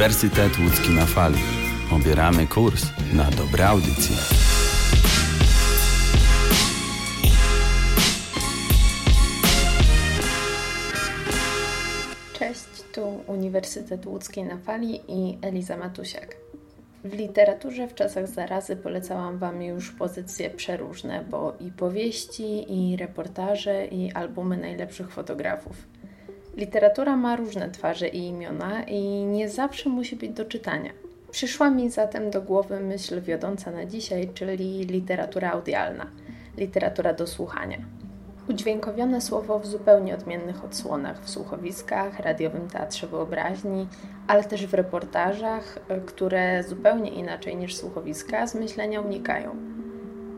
Uniwersytet Łódzki na Fali. Obieramy kurs na dobre audycje. Cześć, tu Uniwersytet Łódzki na Fali i Eliza Matusiak. W literaturze w czasach zarazy polecałam Wam już pozycje przeróżne, bo i powieści, i reportaże, i albumy najlepszych fotografów. Literatura ma różne twarze i imiona i nie zawsze musi być do czytania. Przyszła mi zatem do głowy myśl wiodąca na dzisiaj, czyli literatura audialna, literatura do słuchania. Udźwiękowione słowo w zupełnie odmiennych odsłonach, w słuchowiskach, radiowym teatrze wyobraźni, ale też w reportażach, które zupełnie inaczej niż słuchowiska z myślenia unikają.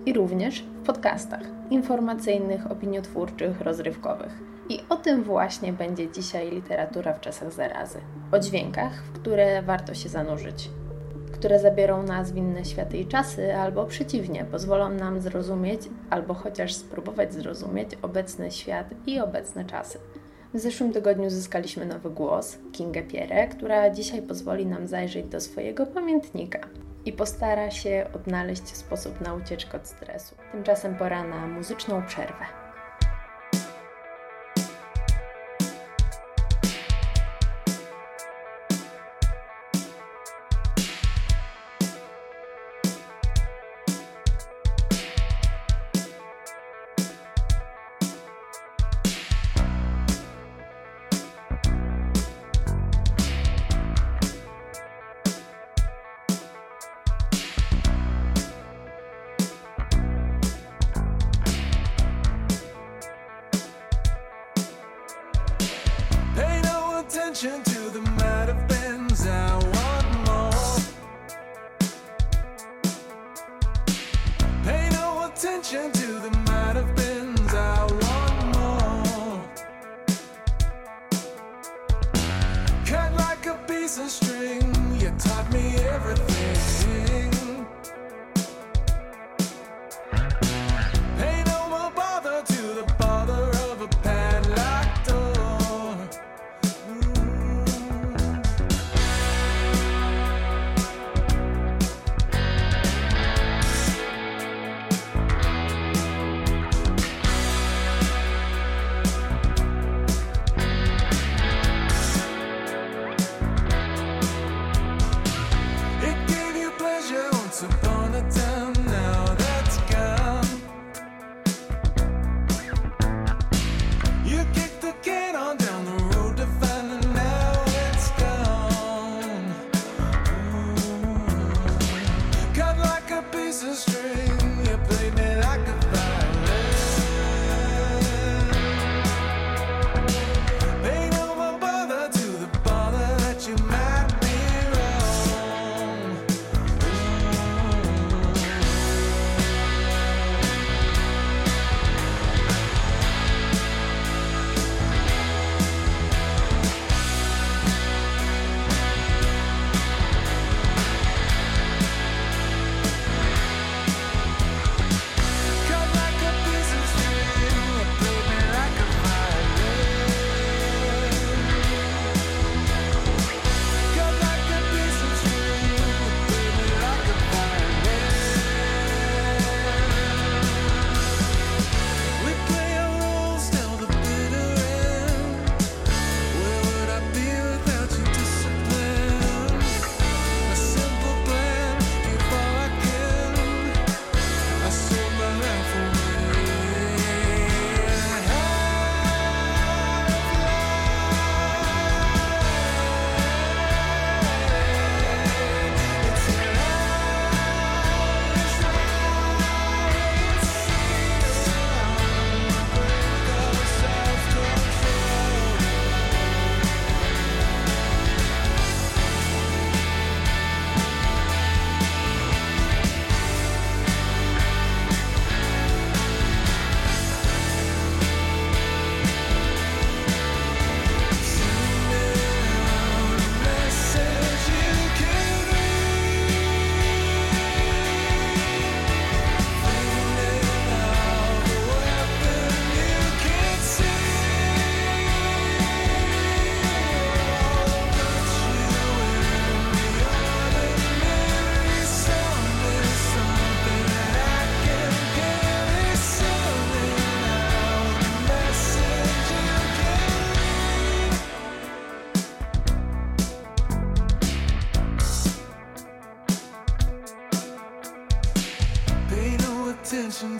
I również w podcastach informacyjnych, opiniotwórczych, rozrywkowych. I o tym właśnie będzie dzisiaj literatura w czasach zarazy. O dźwiękach, w które warto się zanurzyć, które zabiorą nas w inne światy i czasy, albo przeciwnie, pozwolą nam zrozumieć, albo chociaż spróbować zrozumieć obecny świat i obecne czasy. W zeszłym tygodniu zyskaliśmy nowy głos, Kingę Pierę, która dzisiaj pozwoli nam zajrzeć do swojego pamiętnika i postara się odnaleźć sposób na ucieczkę od stresu. Tymczasem pora na muzyczną przerwę. Dzisiaj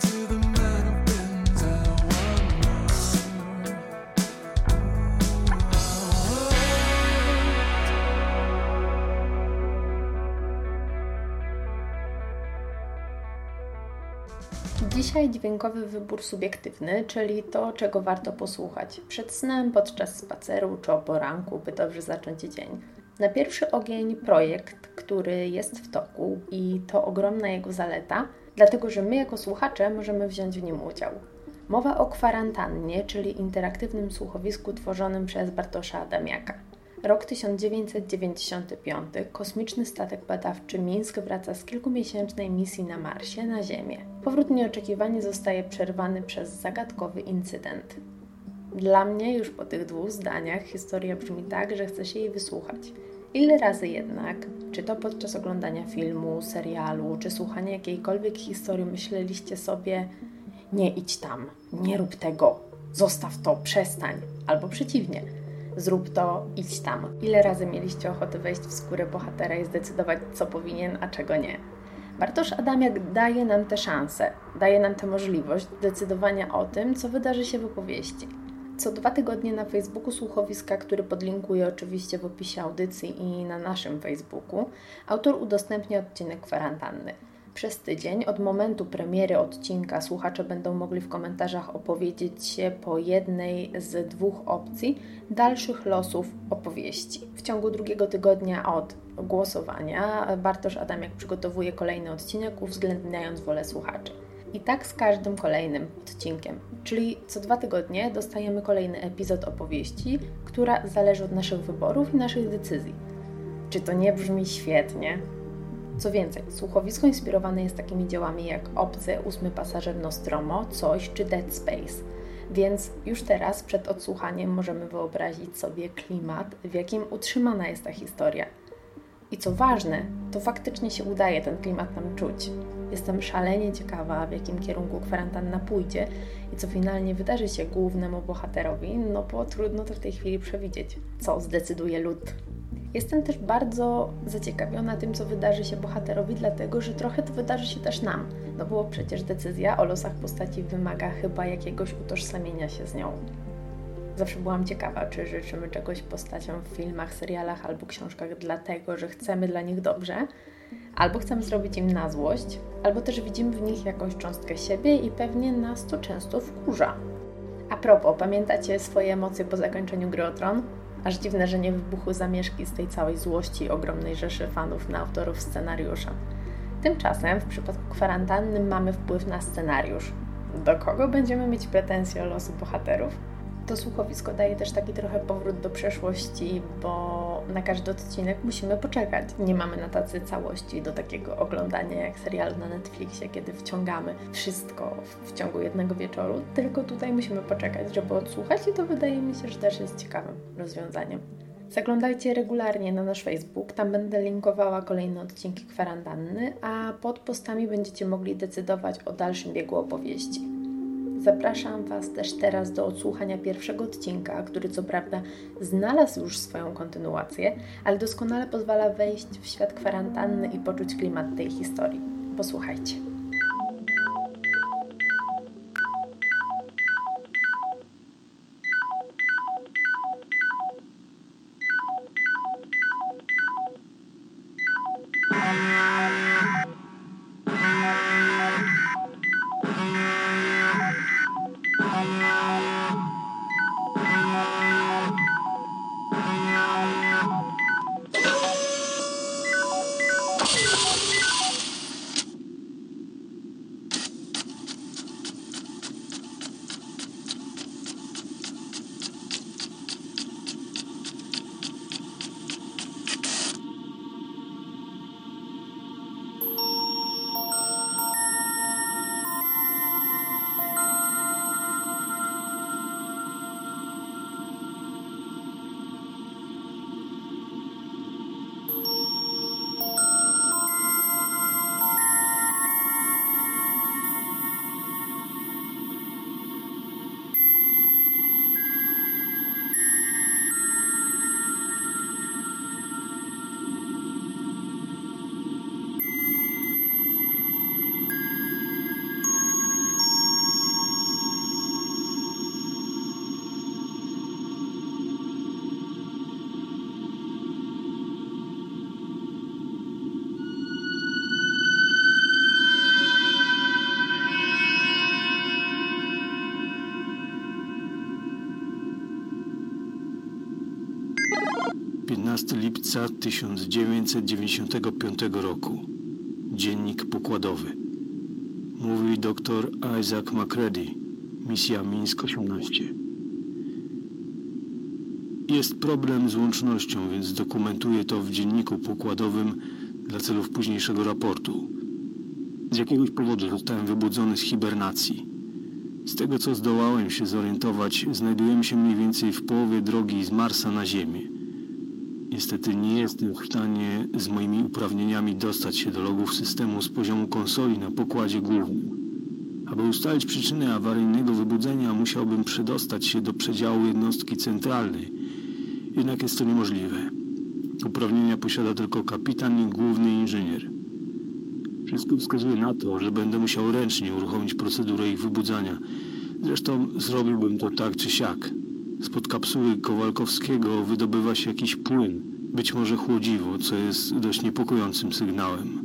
dźwiękowy wybór subiektywny, czyli to, czego warto posłuchać przed snem, podczas spaceru czy o poranku, by dobrze zacząć dzień. Na pierwszy ogień projekt, który jest w toku i to ogromna jego zaleta – dlatego że my jako słuchacze możemy wziąć w nim udział. Mowa o kwarantannie, czyli interaktywnym słuchowisku tworzonym przez Bartosza Adamiaka. Rok 1995. Kosmiczny statek badawczy Mińsk wraca z kilkumiesięcznej misji na Marsie na Ziemię. Powrót nieoczekiwanie zostaje przerwany przez zagadkowy incydent. Dla mnie już po tych dwóch zdaniach historia brzmi tak, że chce się jej wysłuchać. Ile razy jednak, czy to podczas oglądania filmu, serialu, czy słuchania jakiejkolwiek historii, myśleliście sobie: Nie idź tam, nie rób tego, zostaw to, przestań, albo przeciwnie zrób to, idź tam. Ile razy mieliście ochotę wejść w skórę bohatera i zdecydować, co powinien, a czego nie? Bartosz Adamiak daje nam tę szansę, daje nam tę możliwość decydowania o tym, co wydarzy się w opowieści. Co dwa tygodnie na Facebooku słuchowiska, który podlinkuję oczywiście w opisie audycji i na naszym Facebooku, autor udostępnia odcinek kwarantanny. Przez tydzień od momentu premiery odcinka słuchacze będą mogli w komentarzach opowiedzieć się po jednej z dwóch opcji dalszych losów opowieści. W ciągu drugiego tygodnia od głosowania Bartosz Adamiak przygotowuje kolejny odcinek, uwzględniając wolę słuchaczy. I tak z każdym kolejnym odcinkiem. Czyli co dwa tygodnie dostajemy kolejny epizod opowieści, która zależy od naszych wyborów i naszych decyzji. Czy to nie brzmi świetnie? Co więcej, słuchowisko inspirowane jest takimi dziełami jak Obcy, Ósmy Pasażer Nostromo, Coś czy Dead Space. Więc już teraz, przed odsłuchaniem, możemy wyobrazić sobie klimat, w jakim utrzymana jest ta historia. I co ważne, to faktycznie się udaje ten klimat nam czuć. Jestem szalenie ciekawa, w jakim kierunku kwarantanna pójdzie i co finalnie wydarzy się głównemu bohaterowi, no bo trudno to w tej chwili przewidzieć, co zdecyduje lud. Jestem też bardzo zaciekawiona tym, co wydarzy się bohaterowi, dlatego że trochę to wydarzy się też nam. No bo przecież decyzja o losach postaci wymaga chyba jakiegoś utożsamienia się z nią. Zawsze byłam ciekawa, czy życzymy czegoś postaciom w filmach, serialach albo książkach dlatego, że chcemy dla nich dobrze, albo chcemy zrobić im na złość, albo też widzimy w nich jakąś cząstkę siebie i pewnie nas to często wkurza. A propos, pamiętacie swoje emocje po zakończeniu Gry o Tron? Aż dziwne, że nie wybuchły zamieszki z tej całej złości ogromnej rzeszy fanów na autorów scenariusza. Tymczasem w przypadku kwarantanny mamy wpływ na scenariusz. Do kogo będziemy mieć pretensje o losy bohaterów? To słuchowisko daje też taki trochę powrót do przeszłości, bo na każdy odcinek musimy poczekać. Nie mamy na tacy całości do takiego oglądania jak serial na Netflixie, kiedy wciągamy wszystko w ciągu jednego wieczoru, tylko tutaj musimy poczekać, żeby odsłuchać i to wydaje mi się, że też jest ciekawym rozwiązaniem. Zaglądajcie regularnie na nasz Facebook, tam będę linkowała kolejne odcinki kwarantanny, a pod postami będziecie mogli decydować o dalszym biegu opowieści. Zapraszam Was też teraz do odsłuchania pierwszego odcinka, który co prawda znalazł już swoją kontynuację, ale doskonale pozwala wejść w świat kwarantanny i poczuć klimat tej historii. Posłuchajcie. 15 lipca 1995 roku. Dziennik pokładowy. Mówi dr Isaac McCready. Misja Mińsk 18. Jest problem z łącznością, więc dokumentuję to w dzienniku pokładowym dla celów późniejszego raportu. Z jakiegoś powodu zostałem wybudzony z hibernacji. Z tego co zdołałem się zorientować, znajdujemy się mniej więcej w połowie drogi z Marsa na Ziemię. Niestety nie jestem w stanie z moimi uprawnieniami dostać się do logów systemu z poziomu konsoli na pokładzie głównym. Aby ustalić przyczynę awaryjnego wybudzenia, musiałbym przedostać się do przedziału jednostki centralnej. Jednak jest to niemożliwe. Uprawnienia posiada tylko kapitan i główny inżynier. Wszystko wskazuje na to, że będę musiał ręcznie uruchomić procedurę ich wybudzania. Zresztą zrobiłbym to tak czy siak. Spod kapsuły Kowalkowskiego wydobywa się jakiś płyn, być może chłodziwo, co jest dość niepokojącym sygnałem.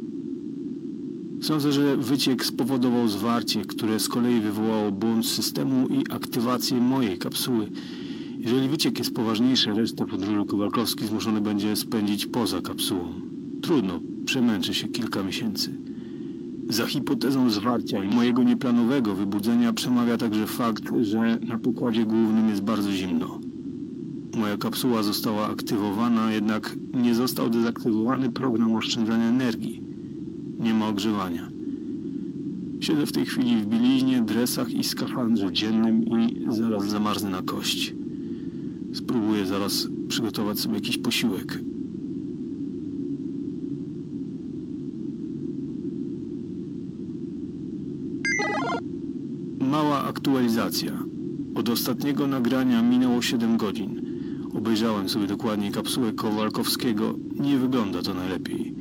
Sądzę, że wyciek spowodował zwarcie, które z kolei wywołało błąd systemu i aktywację mojej kapsuły. Jeżeli wyciek jest poważniejszy, resztę podróży Kowalkowski zmuszony będzie spędzić poza kapsułą. Trudno, przemęczy się kilka miesięcy. Za hipotezą zwarcia i mojego nieplanowego wybudzenia przemawia także fakt, że na pokładzie głównym jest bardzo zimno. Moja kapsuła została aktywowana, jednak nie został dezaktywowany program oszczędzania energii. Nie ma ogrzewania. Siedzę w tej chwili w bieliźnie, dresach i skafandrze dziennym i zaraz zamarznę na kość. Spróbuję zaraz przygotować sobie jakiś posiłek. Aktualizacja. Od ostatniego nagrania minęło 7 godzin. Obejrzałem sobie dokładnie kapsułę Kowalkowskiego. Nie wygląda to najlepiej.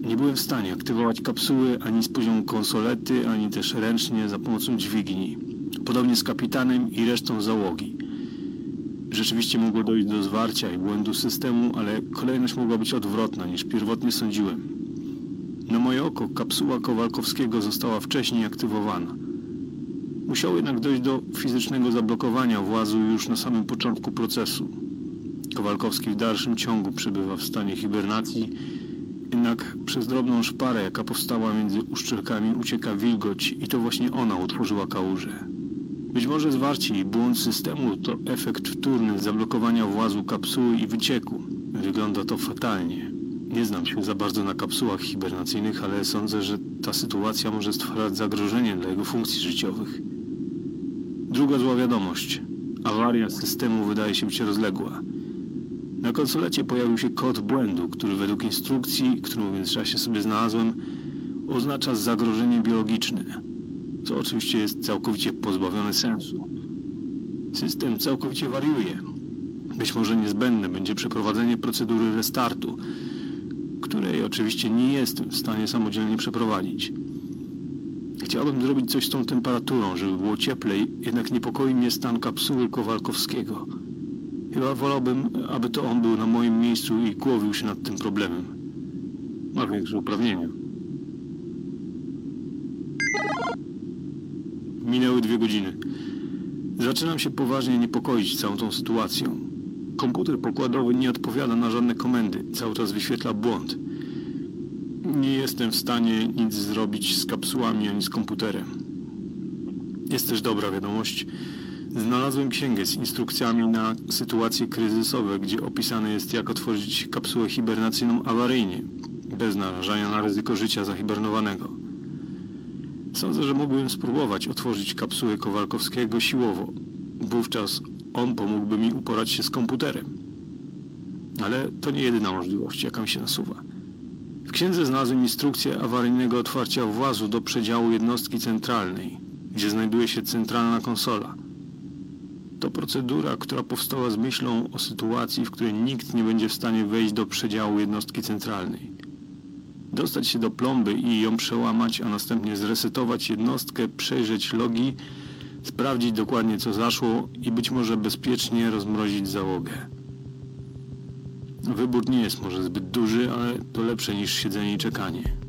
Nie byłem w stanie aktywować kapsuły ani z poziomu konsolety, ani też ręcznie za pomocą dźwigni. Podobnie z kapitanem i resztą załogi. Rzeczywiście mogło dojść do zwarcia i błędu systemu, ale kolejność mogła być odwrotna niż pierwotnie sądziłem. Na moje oko kapsuła Kowalkowskiego została wcześniej aktywowana. Musiało jednak dojść do fizycznego zablokowania włazu już na samym początku procesu. Kowalkowski w dalszym ciągu przebywa w stanie hibernacji, jednak przez drobną szparę, jaka powstała między uszczelkami, ucieka wilgoć i to właśnie ona utworzyła kałużę. Być może zwarcie i błąd systemu to efekt wtórny zablokowania włazu kapsuły i wycieku. Wygląda to fatalnie. Nie znam się za bardzo na kapsułach hibernacyjnych, ale sądzę, że ta sytuacja może stwarzać zagrożenie dla jego funkcji życiowych. Druga zła wiadomość. Awaria systemu wydaje się być rozległa. Na konsolecie pojawił się kod błędu, który według instrukcji, którą w międzyczasie sobie znalazłem, oznacza zagrożenie biologiczne, co oczywiście jest całkowicie pozbawione sensu. System całkowicie wariuje. Być może niezbędne będzie przeprowadzenie procedury restartu, której oczywiście nie jestem w stanie samodzielnie przeprowadzić. Chciałbym zrobić coś z tą temperaturą, żeby było cieplej, jednak niepokoi mnie stan kapsuły Kowalkowskiego. Chyba wolałbym, aby to on był na moim miejscu i głowił się nad tym problemem. Ma większe uprawnienia. Minęły dwie godziny. Zaczynam się poważnie niepokoić całą tą sytuacją. Komputer pokładowy nie odpowiada na żadne komendy. Cały czas wyświetla błąd. Nie jestem w stanie nic zrobić z kapsułami ani z komputerem. Jest też dobra wiadomość. Znalazłem księgę z instrukcjami na sytuacje kryzysowe, gdzie opisane jest jak otworzyć kapsułę hibernacyjną awaryjnie, bez narażania na ryzyko życia zahibernowanego. Sądzę, że mógłbym spróbować otworzyć kapsułę Kowalkowskiego siłowo. Wówczas on pomógłby mi uporać się z komputerem. Ale to nie jedyna możliwość, jaka mi się nasuwa. W księdze znalazłem instrukcję awaryjnego otwarcia włazu do przedziału jednostki centralnej, gdzie znajduje się centralna konsola. To procedura, która powstała z myślą o sytuacji, w której nikt nie będzie w stanie wejść do przedziału jednostki centralnej. Dostać się do plomby i ją przełamać, a następnie zresetować jednostkę, przejrzeć logi, sprawdzić dokładnie co zaszło i być może bezpiecznie rozmrozić załogę. Wybór nie jest może zbyt duży, ale to lepsze niż siedzenie i czekanie.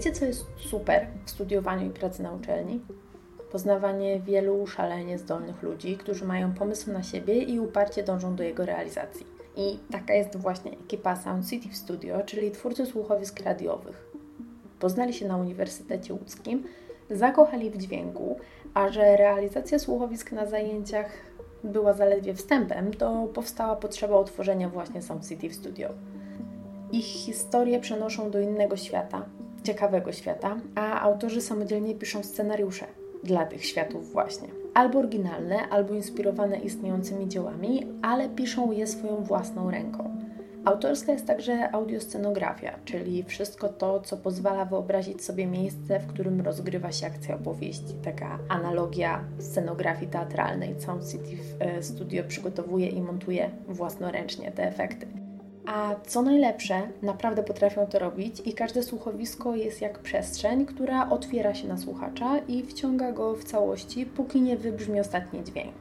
Wiecie, co jest super w studiowaniu i pracy na uczelni? Poznawanie wielu szalenie zdolnych ludzi, którzy mają pomysł na siebie i uparcie dążą do jego realizacji. I taka jest właśnie ekipa Sound City Studio, czyli twórcy słuchowisk radiowych. Poznali się na Uniwersytecie Łódzkim, zakochali w dźwięku, a że realizacja słuchowisk na zajęciach była zaledwie wstępem, to powstała potrzeba utworzenia właśnie Sound City studio. Ich historie przenoszą do innego świata, ciekawego świata, a autorzy samodzielnie piszą scenariusze dla tych światów właśnie. Albo oryginalne, albo inspirowane istniejącymi dziełami, ale piszą je swoją własną ręką. Autorska jest także audioscenografia, czyli wszystko to, co pozwala wyobrazić sobie miejsce, w którym rozgrywa się akcja opowieści. Taka analogia scenografii teatralnej. Sound City e, Studio przygotowuje i montuje własnoręcznie te efekty. A co najlepsze, naprawdę potrafią to robić i każde słuchowisko jest jak przestrzeń, która otwiera się na słuchacza i wciąga go w całości, póki nie wybrzmi ostatni dźwięk.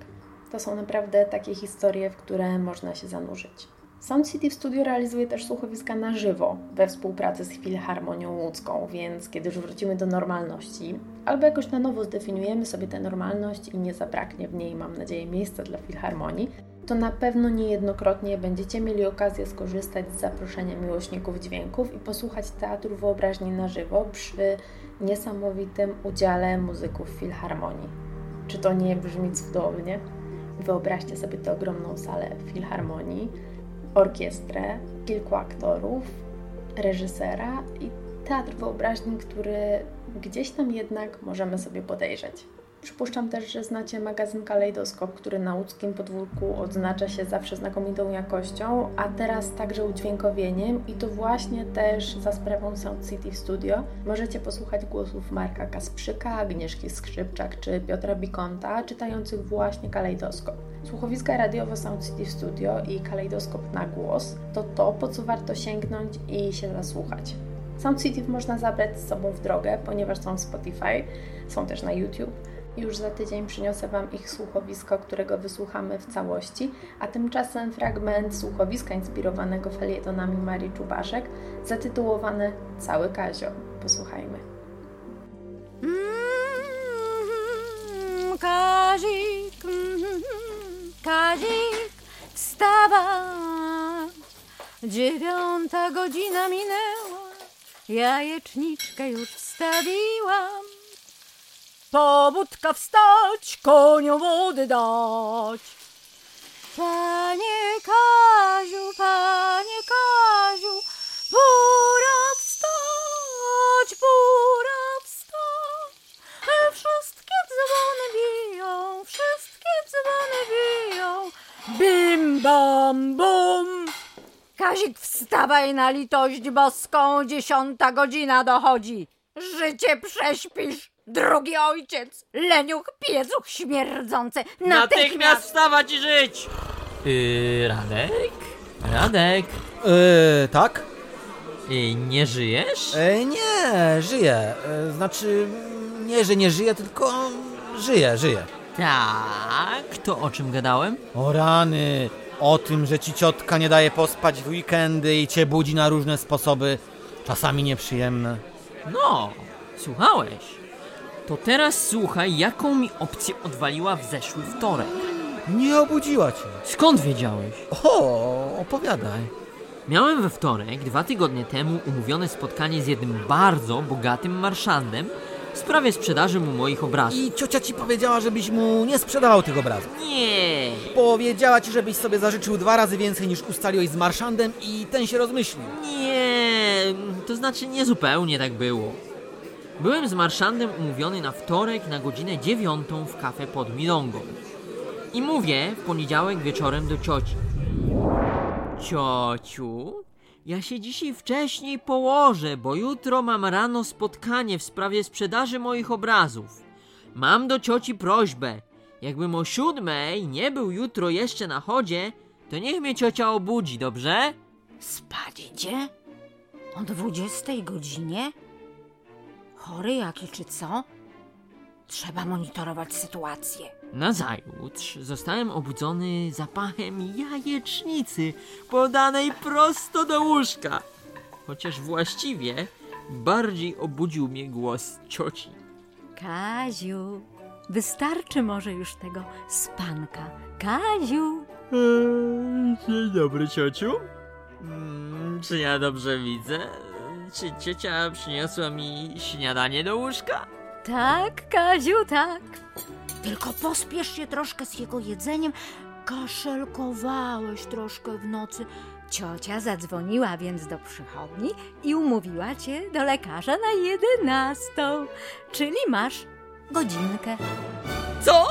To są naprawdę takie historie, w które można się zanurzyć. Sound City studio realizuje też słuchowiska na żywo we współpracy z Filharmonią Łódzką, więc kiedy już wrócimy do normalności, albo jakoś na nowo zdefiniujemy sobie tę normalność i nie zabraknie w niej, mam nadzieję, miejsca dla Filharmonii, to na pewno niejednokrotnie będziecie mieli okazję skorzystać z zaproszenia miłośników dźwięków i posłuchać teatru wyobraźni na żywo przy niesamowitym udziale muzyków Filharmonii. Czy to nie brzmi cudownie? Wyobraźcie sobie tę ogromną salę Filharmonii, orkiestrę, kilku aktorów, reżysera i teatr wyobraźni, który gdzieś tam jednak możemy sobie podejrzeć. Przypuszczam też, że znacie magazyn Kalejdoskop, który na łódzkim podwórku odznacza się zawsze znakomitą jakością, a teraz także udźwiękowieniem i to właśnie też za sprawą Sound City Studio możecie posłuchać głosów Marka Kasprzyka, Agnieszki Skrzypczak czy Piotra Bikonta, czytających właśnie Kalejdoskop. Słuchowiska radiowe Sound City Studio i Kalejdoskop na głos to to, po co warto sięgnąć i się zasłuchać. Sound City można zabrać z sobą w drogę, ponieważ są w Spotify, są też na YouTube już za tydzień przyniosę Wam ich słuchowisko, którego wysłuchamy w całości, a tymczasem fragment słuchowiska inspirowanego felietonami Marii Czubaszek, zatytułowany Cały Kazio. Posłuchajmy. Mm, Kazik, mm, Kazik, wstawaj. Dziewiąta godzina minęła, jajeczniczkę już wstawiłam. Pobudka wstać, koniom wody dać. Panie Kaziu, panie Kaziu, pora wstać, pora wstać. Wszystkie dzwony biją, wszystkie dzwony biją. Bim bam bum. Kazik, wstawaj na litość boską, dziesiąta godzina dochodzi. Życie prześpisz. Drugi ojciec, leniuch, piecuch śmierdzący, Natychmiast natychmiast... wstawać i żyć! Yy, Radek? Radek? Yy, tak? Yy, nie żyjesz? E, nie, żyję. E, znaczy, nie, że nie żyję, tylko żyję, żyję. Tak, to o czym gadałem? O rany, o tym, że ci ciotka nie daje pospać w weekendy i cię budzi na różne sposoby, czasami nieprzyjemne. No, słuchałeś. To teraz słuchaj, jaką mi opcję odwaliła w zeszły wtorek. Nie obudziła cię. Skąd wiedziałeś? O, opowiadaj. Miałem we wtorek, dwa tygodnie temu, umówione spotkanie z jednym bardzo bogatym marszandem w sprawie sprzedaży mu moich obrazów. I ciocia ci powiedziała, żebyś mu nie sprzedawał tych obrazów. Nie, Powiedziała ci, żebyś sobie zażyczył dwa razy więcej niż ustaliłeś z marszandem i ten się rozmyślił. Nie, to znaczy nie zupełnie tak było. Byłem z marszandem umówiony na wtorek na godzinę dziewiątą w kafe pod Milongą. I mówię w poniedziałek wieczorem do cioci. Ciociu, ja się dzisiaj wcześniej położę, bo jutro mam rano spotkanie w sprawie sprzedaży moich obrazów. Mam do cioci prośbę. Jakbym o siódmej nie był jutro jeszcze na chodzie, to niech mnie ciocia obudzi, dobrze? Spać idzie? O dwudziestej godzinie? Chory jaki czy co? Trzeba monitorować sytuację. Nazajutrz zostałem obudzony zapachem jajecznicy podanej prosto do łóżka. Chociaż właściwie bardziej obudził mnie głos cioci. Kaziu, wystarczy może już tego spanka. Kaziu, Eee, Dzień dobry, ciociu. Mm, Czy ja dobrze widzę? Czy ciocia przyniosła mi śniadanie do łóżka? Tak, Kaziu, tak. Tylko pospiesz się troszkę z jego jedzeniem. Kaszelkowałeś troszkę w nocy. Ciocia zadzwoniła więc do przychodni i umówiła cię do lekarza na jedenastą, czyli masz godzinkę. Co?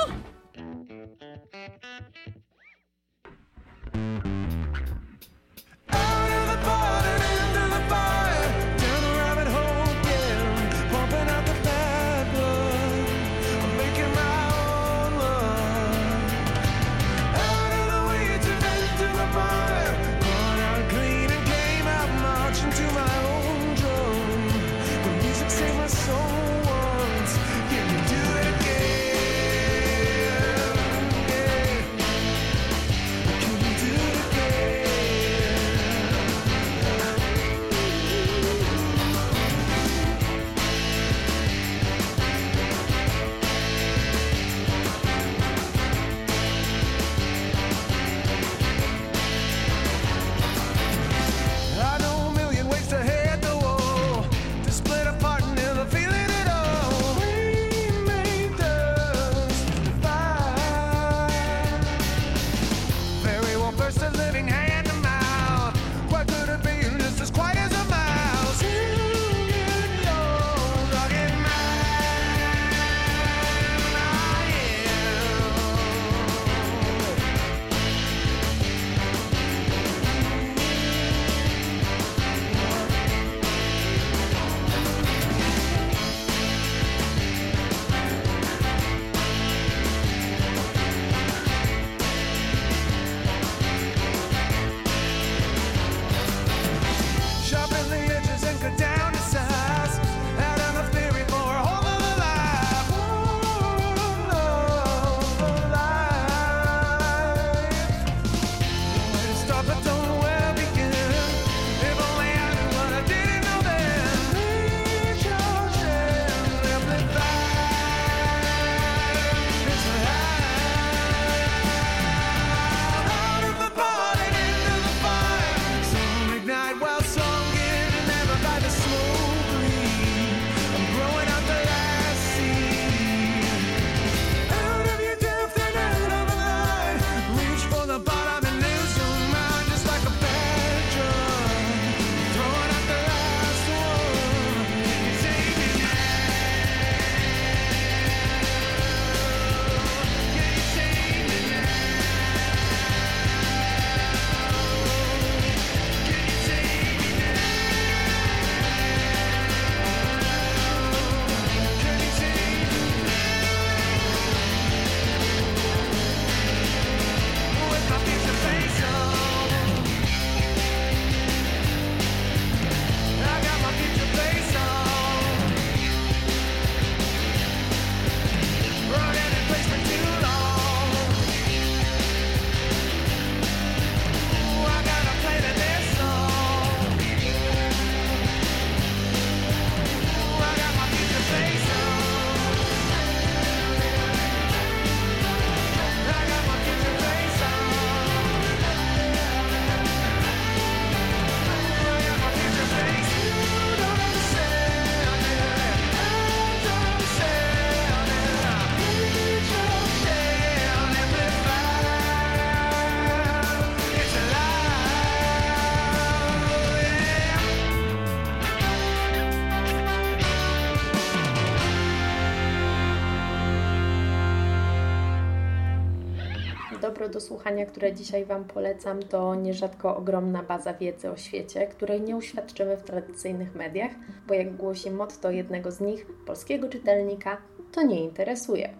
Do słuchania, które dzisiaj Wam polecam, to nierzadko ogromna baza wiedzy o świecie, której nie uświadczymy w tradycyjnych mediach, bo jak głosi motto jednego z nich, polskiego czytelnika, to nie interesuje.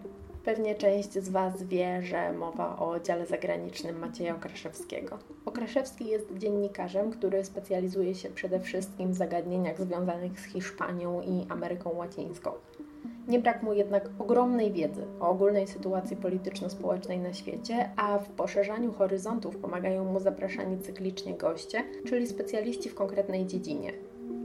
Pewnie część z Was wie, że mowa o dziale zagranicznym Macieja Okraszewskiego. Okraszewski jest dziennikarzem, który specjalizuje się przede wszystkim w zagadnieniach związanych z Hiszpanią i Ameryką Łacińską. Nie brak mu jednak ogromnej wiedzy o ogólnej sytuacji polityczno-społecznej na świecie, a w poszerzaniu horyzontów pomagają mu zapraszani cyklicznie goście, czyli specjaliści w konkretnej dziedzinie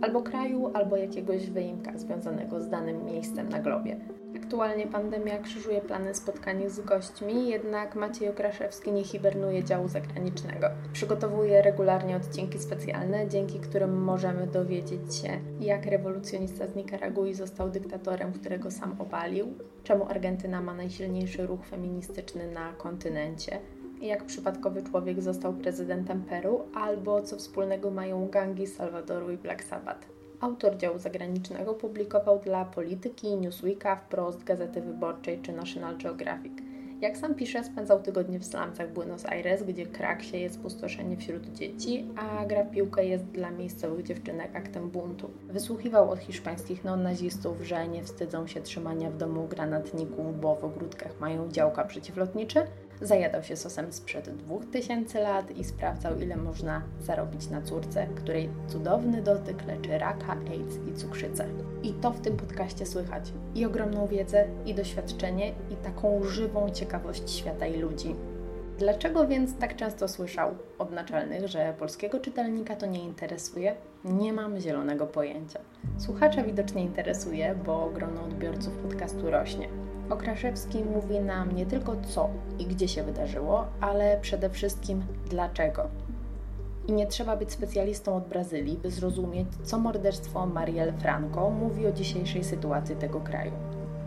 albo kraju, albo jakiegoś wyimka związanego z danym miejscem na globie. Aktualnie pandemia krzyżuje plany spotkań z gośćmi, jednak Maciej Okraszewski nie hibernuje działu zagranicznego. Przygotowuje regularnie odcinki specjalne, dzięki którym możemy dowiedzieć się, jak rewolucjonista z Nikaragui został dyktatorem, którego sam obalił, czemu Argentyna ma najsilniejszy ruch feministyczny na kontynencie, jak przypadkowy człowiek został prezydentem Peru, albo co wspólnego mają gangi Salwadoru i Black Sabbath. Autor działu zagranicznego publikował dla Polityki, Newsweeka, Wprost, Gazety Wyborczej czy National Geographic. Jak sam pisze, spędzał tygodnie w slumcach Buenos Aires, gdzie krak sieje spustoszenie wśród dzieci, a gra w piłkę jest dla miejscowych dziewczynek aktem buntu. Wysłuchiwał od hiszpańskich neonazistów, że nie wstydzą się trzymania w domu granatników, bo w ogródkach mają działka przeciwlotnicze, Zajadał się sosem sprzed 2000 lat i sprawdzał, ile można zarobić na córce, której cudowny dotyk leczy raka, AIDS i cukrzycę. I to w tym podcaście słychać. I ogromną wiedzę, i doświadczenie, i taką żywą ciekawość świata i ludzi. Dlaczego więc tak często słyszał od naczelnych, że polskiego czytelnika to nie interesuje? Nie mam zielonego pojęcia. Słuchacza widocznie interesuje, bo grono odbiorców podcastu rośnie. Okraszewski mówi nam nie tylko co i gdzie się wydarzyło, ale przede wszystkim dlaczego. I nie trzeba być specjalistą od Brazylii, by zrozumieć, co morderstwo Marielle Franco mówi o dzisiejszej sytuacji tego kraju.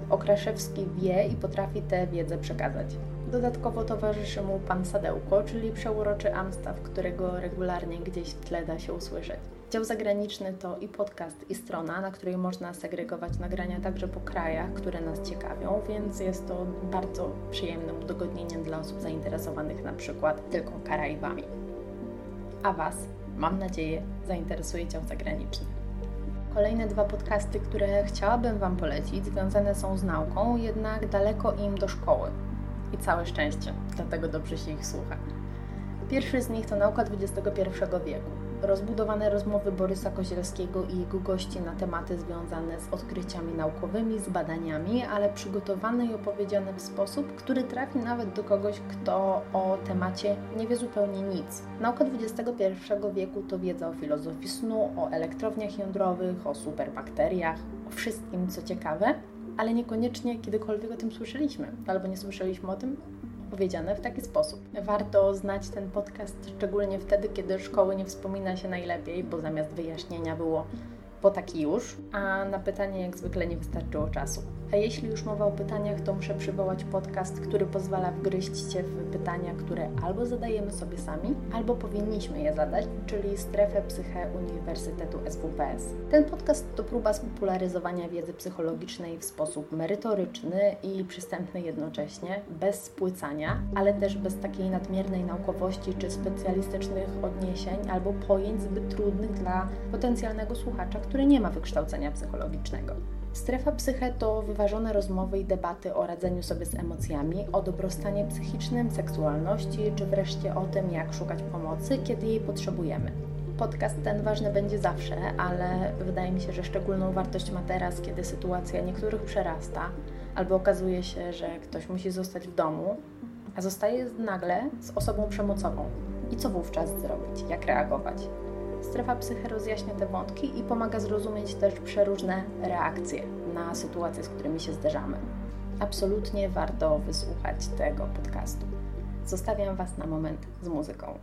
Okraszewski wie i potrafi tę wiedzę przekazać. Dodatkowo towarzyszy mu pan Sadełko, czyli przeuroczy Amstaw, którego regularnie gdzieś w tle da się usłyszeć. Dział zagraniczny to i podcast, i strona, na której można segregować nagrania także po krajach, które nas ciekawią, więc jest to bardzo przyjemnym udogodnieniem dla osób zainteresowanych na przykład tylko Karaibami. A Was, mam nadzieję, zainteresuje dział zagraniczny. Kolejne dwa podcasty, które chciałabym Wam polecić, związane są z nauką, jednak daleko im do szkoły. I całe szczęście, dlatego dobrze się ich słucha. Pierwszy z nich to Nauka XXI wieku. Rozbudowane rozmowy Borysa Kozielskiego i jego gości na tematy związane z odkryciami naukowymi, z badaniami, ale przygotowane i opowiedziane w sposób, który trafi nawet do kogoś, kto o temacie nie wie zupełnie nic. Nauka XXI wieku to wiedza o filozofii snu, o elektrowniach jądrowych, o superbakteriach, o wszystkim, co ciekawe, ale niekoniecznie kiedykolwiek o tym słyszeliśmy, albo nie słyszeliśmy o tym powiedziane w taki sposób. Warto znać ten podcast, szczególnie wtedy, kiedy szkoły nie wspomina się najlepiej, bo zamiast wyjaśnienia było bo taki już, a na pytanie jak zwykle nie wystarczyło czasu. A jeśli już mowa o pytaniach, to muszę przywołać podcast, który pozwala wgryźć się w pytania, które albo zadajemy sobie sami, albo powinniśmy je zadać, czyli Strefę Psyche Uniwersytetu SWPS. Ten podcast to próba spopularyzowania wiedzy psychologicznej w sposób merytoryczny i przystępny jednocześnie, bez spłycania, ale też bez takiej nadmiernej naukowości czy specjalistycznych odniesień albo pojęć zbyt trudnych dla potencjalnego słuchacza, który nie ma wykształcenia psychologicznego. Strefa Psyche to wyważone rozmowy i debaty o radzeniu sobie z emocjami, o dobrostanie psychicznym, seksualności, czy wreszcie o tym, jak szukać pomocy, kiedy jej potrzebujemy. Podcast ten ważny będzie zawsze, ale wydaje mi się, że szczególną wartość ma teraz, kiedy sytuacja niektórych przerasta, albo okazuje się, że ktoś musi zostać w domu, a zostaje nagle z osobą przemocową. I co wówczas zrobić? Jak reagować? Strefa Psyche rozjaśnia te wątki i pomaga zrozumieć też przeróżne reakcje na sytuacje, z którymi się zderzamy. Absolutnie warto wysłuchać tego podcastu. Zostawiam Was na moment z muzyką.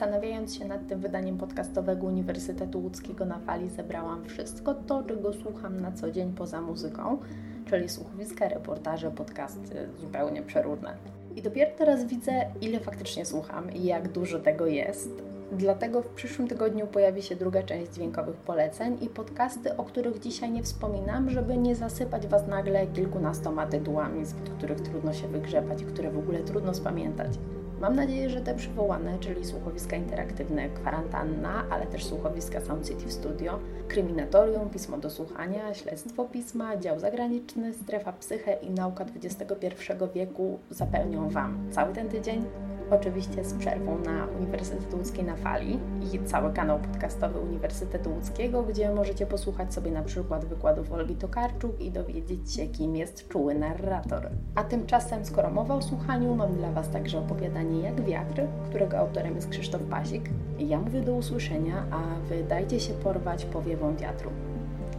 Zastanawiając się nad tym wydaniem podcastowego Uniwersytetu Łódzkiego na fali, zebrałam wszystko to, czego słucham na co dzień poza muzyką, czyli słuchowiska, reportaże, podcasty, zupełnie przeróżne. I dopiero teraz widzę, ile faktycznie słucham i jak dużo tego jest. Dlatego w przyszłym tygodniu pojawi się druga część dźwiękowych poleceń i podcasty, o których dzisiaj nie wspominam, żeby nie zasypać Was nagle kilkunastoma tytułami, spod których trudno się wygrzebać i które w ogóle trudno spamiętać. Mam nadzieję, że te przywołane, czyli słuchowiska interaktywne Kwarantanna, ale też słuchowiska Sound City Studio, Kryminatorium, Pismo do Słuchania, Śledztwo Pisma, Dział Zagraniczny, Strefa Psyche i Nauka XXI wieku zapełnią Wam cały ten tydzień. Oczywiście z przerwą na Uniwersytet Łódzki na fali i cały kanał podcastowy Uniwersytetu Łódzkiego, gdzie możecie posłuchać sobie na przykład wykładów Olgi Tokarczuk i dowiedzieć się, kim jest czuły narrator. A tymczasem, skoro mowa o słuchaniu, mam dla Was także opowiadanie Jak wiatr, którego autorem jest Krzysztof Pasik. Ja mówię do usłyszenia, a Wy dajcie się porwać powiewą wiatru.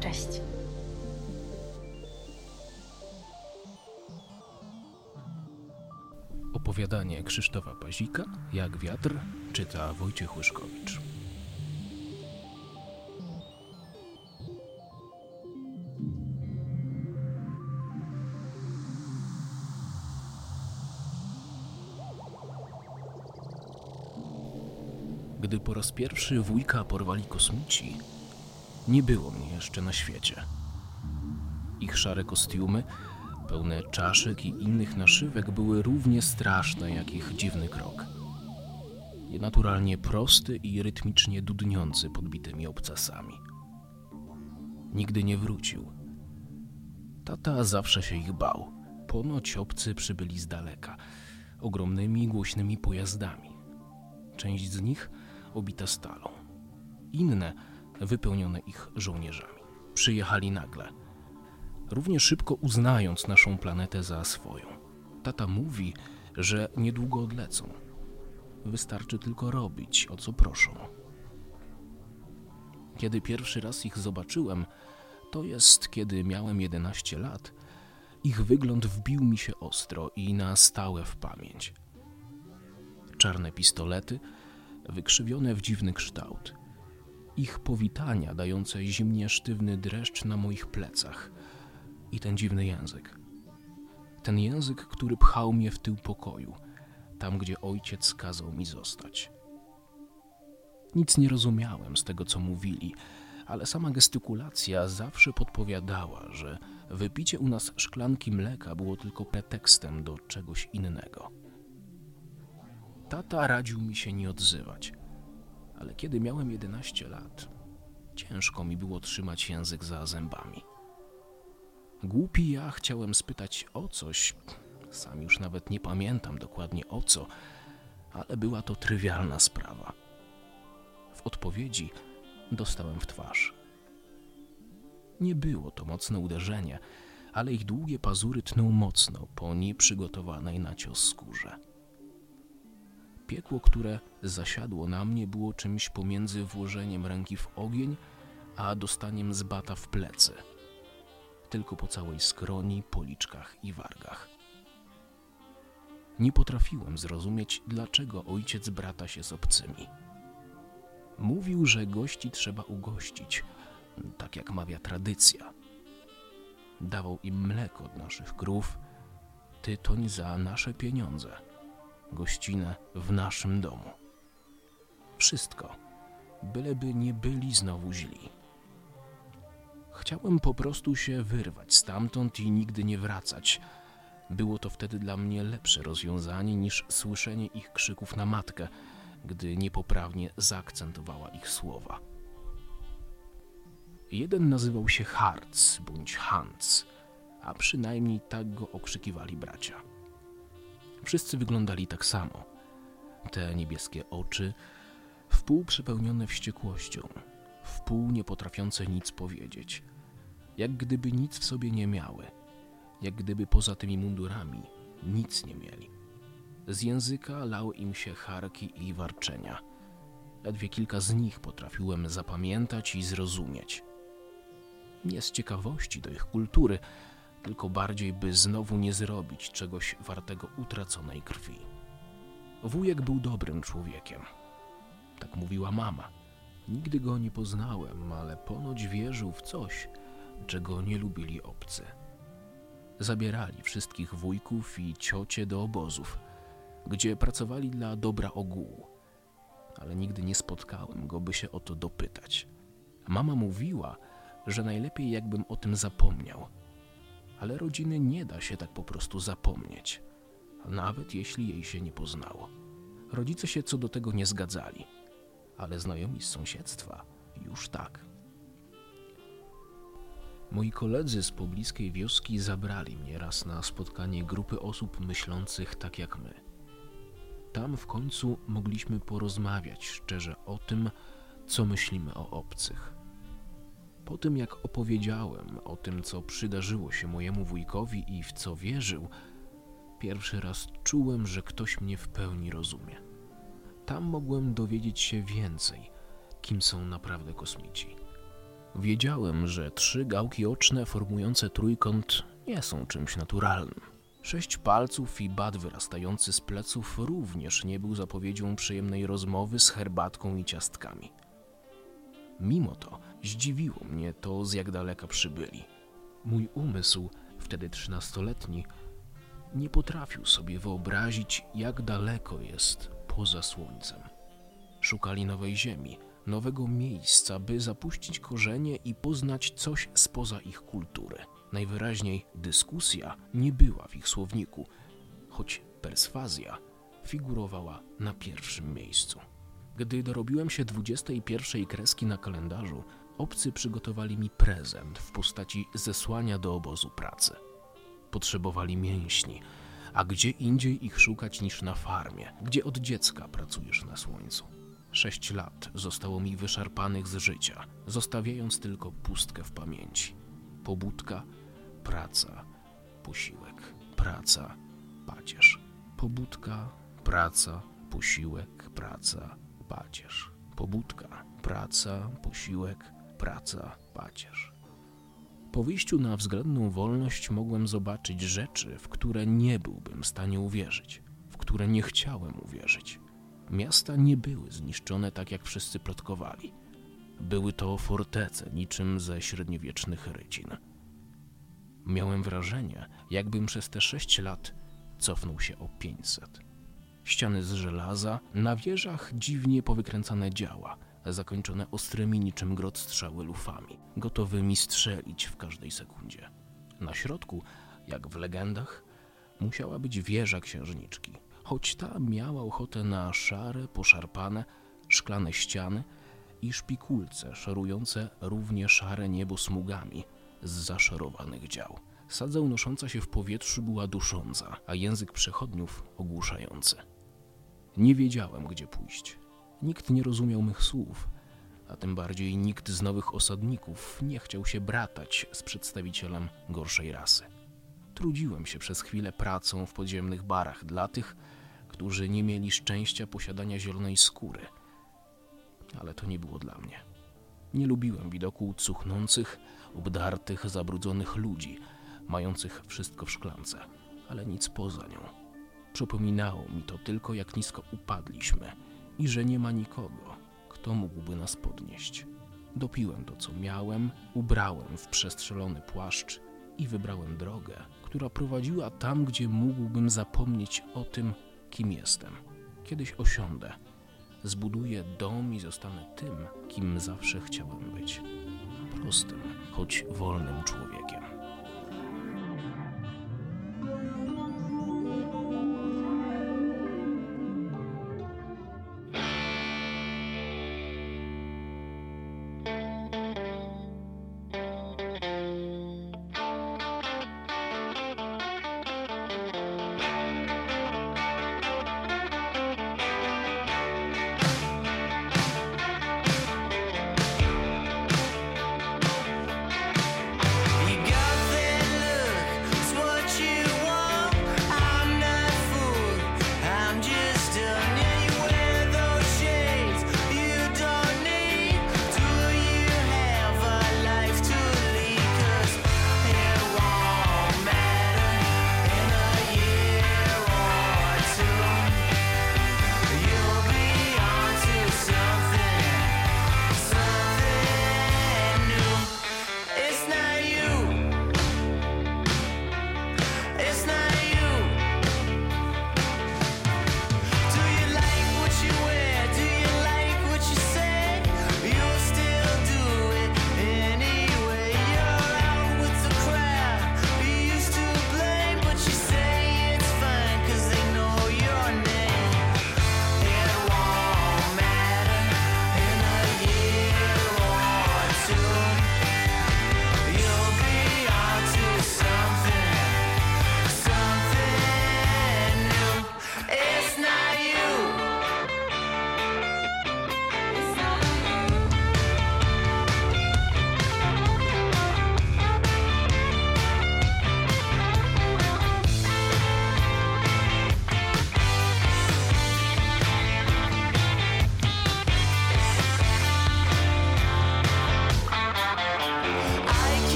Cześć! Opowiadanie Krzysztofa Pazika, Jak wiatr, czyta Wojciech Łyszkowicz. Gdy po raz pierwszy wujka porwali kosmici, nie było mnie jeszcze na świecie. Ich szare kostiumy, pełne czaszek i innych naszywek były równie straszne jak ich dziwny krok. Nienaturalnie prosty i rytmicznie dudniący podbitymi obcasami. Nigdy nie wrócił. Tata zawsze się ich bał. Ponoć obcy przybyli z daleka, ogromnymi, głośnymi pojazdami. Część z nich obita stalą, inne wypełnione ich żołnierzami. Przyjechali nagle, równie szybko uznając naszą planetę za swoją. Tata mówi, że niedługo odlecą. Wystarczy tylko robić, o co proszą. Kiedy pierwszy raz ich zobaczyłem, to jest kiedy miałem 11 lat, ich wygląd wbił mi się ostro i na stałe w pamięć. Czarne pistolety, wykrzywione w dziwny kształt. Ich powitania dające zimnie sztywny dreszcz na moich plecach. I ten dziwny język. Ten język, który pchał mnie w tył pokoju, tam gdzie ojciec kazał mi zostać. Nic nie rozumiałem z tego, co mówili, ale sama gestykulacja zawsze podpowiadała, że wypicie u nas szklanki mleka było tylko pretekstem do czegoś innego. Tata radził mi się nie odzywać, ale kiedy miałem 11 lat, ciężko mi było trzymać język za zębami. Głupi ja chciałem spytać o coś, sam już nawet nie pamiętam dokładnie o co, ale była to trywialna sprawa. W odpowiedzi dostałem w twarz. Nie było to mocne uderzenie, ale ich długie pazury tną mocno po nieprzygotowanej na cios skórze. Piekło, które zasiadło na mnie, było czymś pomiędzy włożeniem ręki w ogień, a dostaniem z bata w plecy. Tylko po całej skroni, policzkach i wargach. Nie potrafiłem zrozumieć, dlaczego ojciec brata się z obcymi. Mówił, że gości trzeba ugościć, tak jak mawia tradycja. Dawał im mleko od naszych krów, tytoń za nasze pieniądze, gościnę w naszym domu. Wszystko, byleby nie byli znowu źli. Chciałem po prostu się wyrwać stamtąd i nigdy nie wracać. Było to wtedy dla mnie lepsze rozwiązanie niż słyszenie ich krzyków na matkę, gdy niepoprawnie zaakcentowała ich słowa. Jeden nazywał się Harz bądź Hans, a przynajmniej tak go okrzykiwali bracia. Wszyscy wyglądali tak samo. Te niebieskie oczy, wpół przepełnione wściekłością, wpół nie potrafiące nic powiedzieć, jak gdyby nic w sobie nie miały, jak gdyby poza tymi mundurami nic nie mieli. Z języka lały im się charki i warczenia. Ledwie kilka z nich potrafiłem zapamiętać i zrozumieć. Nie z ciekawości do ich kultury, tylko bardziej, by znowu nie zrobić czegoś wartego utraconej krwi. Wujek był dobrym człowiekiem. Tak mówiła mama. Nigdy go nie poznałem, ale ponoć wierzył w coś, czego nie lubili obcy. Zabierali wszystkich wujków i ciocie do obozów, gdzie pracowali dla dobra ogółu, ale nigdy nie spotkałem go, by się o to dopytać. Mama mówiła, że najlepiej jakbym o tym zapomniał, ale rodziny nie da się tak po prostu zapomnieć, nawet jeśli jej się nie poznało. Rodzice się co do tego nie zgadzali, ale znajomi z sąsiedztwa już tak. Moi koledzy z pobliskiej wioski zabrali mnie raz na spotkanie grupy osób myślących tak jak my. Tam w końcu mogliśmy porozmawiać szczerze o tym, co myślimy o obcych. Po tym, jak opowiedziałem o tym, co przydarzyło się mojemu wujkowi i w co wierzył, pierwszy raz czułem, że ktoś mnie w pełni rozumie. Tam mogłem dowiedzieć się więcej, kim są naprawdę kosmici. Wiedziałem, że trzy gałki oczne formujące trójkąt nie są czymś naturalnym. Sześć palców i bat wyrastający z pleców również nie był zapowiedzią przyjemnej rozmowy z herbatką i ciastkami. Mimo to zdziwiło mnie to, z jak daleka przybyli. Mój umysł, wtedy trzynastoletni, nie potrafił sobie wyobrazić, jak daleko jest poza słońcem. Szukali nowej ziemi, nowego miejsca, by zapuścić korzenie i poznać coś spoza ich kultury. Najwyraźniej dyskusja nie była w ich słowniku, choć perswazja figurowała na pierwszym miejscu. Gdy dorobiłem się 21 kreski na kalendarzu, obcy przygotowali mi prezent w postaci zesłania do obozu pracy. Potrzebowali mięśni, a gdzie indziej ich szukać niż na farmie, gdzie od dziecka pracujesz na słońcu. Sześć lat zostało mi wyszarpanych z życia, zostawiając tylko pustkę w pamięci. Pobudka, praca, posiłek, praca, pacierz. Pobudka, praca, posiłek, praca, pacierz. Pobudka, praca, posiłek, praca, pacierz. Po wyjściu na względną wolność mogłem zobaczyć rzeczy, w które nie byłbym w stanie uwierzyć, w które nie chciałem uwierzyć. Miasta nie były zniszczone tak, jak wszyscy plotkowali. Były to fortece, niczym ze średniowiecznych rycin. Miałem wrażenie, jakbym przez te sześć lat cofnął się o 500. Ściany z żelaza, na wieżach dziwnie powykręcane działa, zakończone ostrymi niczym grot strzały lufami, gotowymi strzelić w każdej sekundzie. Na środku, jak w legendach, musiała być wieża księżniczki, choć ta miała ochotę na szare, poszarpane, szklane ściany i szpikulce szorujące równie szare niebo smugami z zaszorowanych dział. Sadza unosząca się w powietrzu była dusząca, a język przechodniów ogłuszający. Nie wiedziałem, gdzie pójść. Nikt nie rozumiał mych słów, a tym bardziej nikt z nowych osadników nie chciał się bratać z przedstawicielem gorszej rasy. Trudziłem się przez chwilę pracą w podziemnych barach dla tych, którzy nie mieli szczęścia posiadania zielonej skóry. Ale to nie było dla mnie. Nie lubiłem widoku cuchnących, obdartych, zabrudzonych ludzi, mających wszystko w szklance, ale nic poza nią. Przypominało mi to tylko, jak nisko upadliśmy i że nie ma nikogo, kto mógłby nas podnieść. Dopiłem to, co miałem, ubrałem w przestrzelony płaszcz i wybrałem drogę, która prowadziła tam, gdzie mógłbym zapomnieć o tym, kim jestem. Kiedyś osiądę, zbuduję dom i zostanę tym, kim zawsze chciałem być. Prostym, choć wolnym człowiekiem.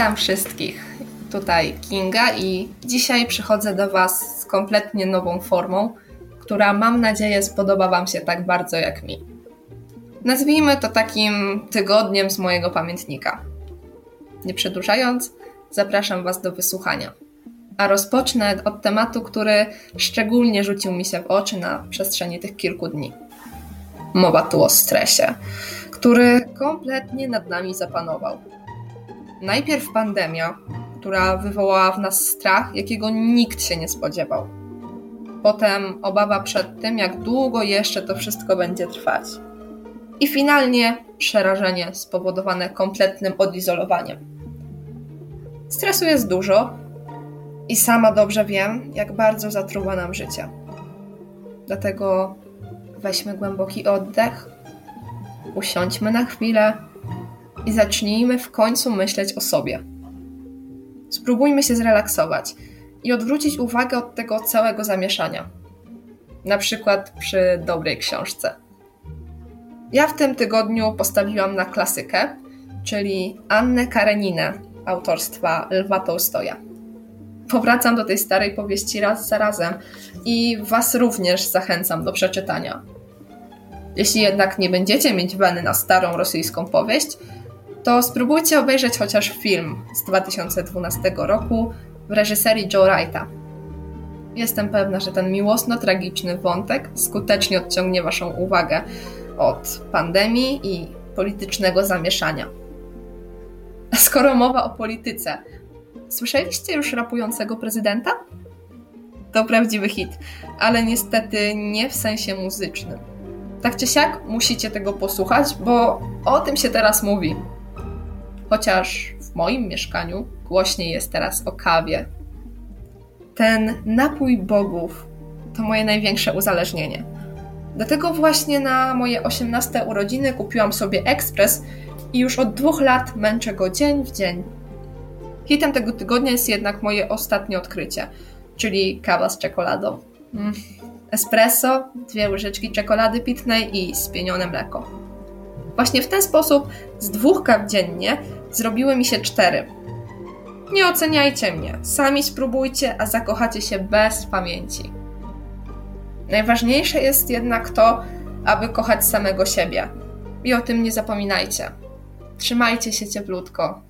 Witam wszystkich. Tutaj Kinga i dzisiaj przychodzę do Was z kompletnie nową formą, która mam nadzieję spodoba Wam się tak bardzo jak mi. Nazwijmy to takim tygodniem z mojego pamiętnika. Nie przedłużając, zapraszam Was do wysłuchania. A rozpocznę od tematu, który szczególnie rzucił mi się w oczy na przestrzeni tych kilku dni. Mowa tu o stresie, który kompletnie nad nami zapanował. Najpierw pandemia, która wywołała w nas strach, jakiego nikt się nie spodziewał. Potem obawa przed tym, jak długo jeszcze to wszystko będzie trwać. I finalnie przerażenie spowodowane kompletnym odizolowaniem. Stresu jest dużo i sama dobrze wiem, jak bardzo zatruwa nam życie. Dlatego weźmy głęboki oddech, usiądźmy na chwilę i zacznijmy w końcu myśleć o sobie. Spróbujmy się zrelaksować i odwrócić uwagę od tego całego zamieszania. Na przykład przy dobrej książce. Ja w tym tygodniu postawiłam na klasykę, czyli Annę Kareninę autorstwa Lwa Tolstoja. Powracam do tej starej powieści raz za razem i Was również zachęcam do przeczytania. Jeśli jednak nie będziecie mieć weny na starą rosyjską powieść, to spróbujcie obejrzeć chociaż film z 2012 roku w reżyserii Joe Wrighta. Jestem pewna, że ten miłosno-tragiczny wątek skutecznie odciągnie Waszą uwagę od pandemii i politycznego zamieszania. A skoro mowa o polityce, słyszeliście już rapującego prezydenta? To prawdziwy hit, ale niestety nie w sensie muzycznym. Tak czy siak musicie tego posłuchać, bo o tym się teraz mówi. Chociaż w moim mieszkaniu głośniej jest teraz o kawie. Ten napój bogów to moje największe uzależnienie. Dlatego właśnie na moje 18 urodziny kupiłam sobie ekspres i już od dwóch lat męczę go dzień w dzień. Hitem tego tygodnia jest jednak moje ostatnie odkrycie, czyli kawa z czekoladą. Mm. Espresso, dwie łyżeczki czekolady pitnej i spienione mleko. Właśnie w ten sposób z dwóch kaw dziennie zrobiły mi się cztery. Nie oceniajcie mnie, sami spróbujcie, a zakochacie się bez pamięci. Najważniejsze jest jednak to, aby kochać samego siebie. I o tym nie zapominajcie. Trzymajcie się cieplutko.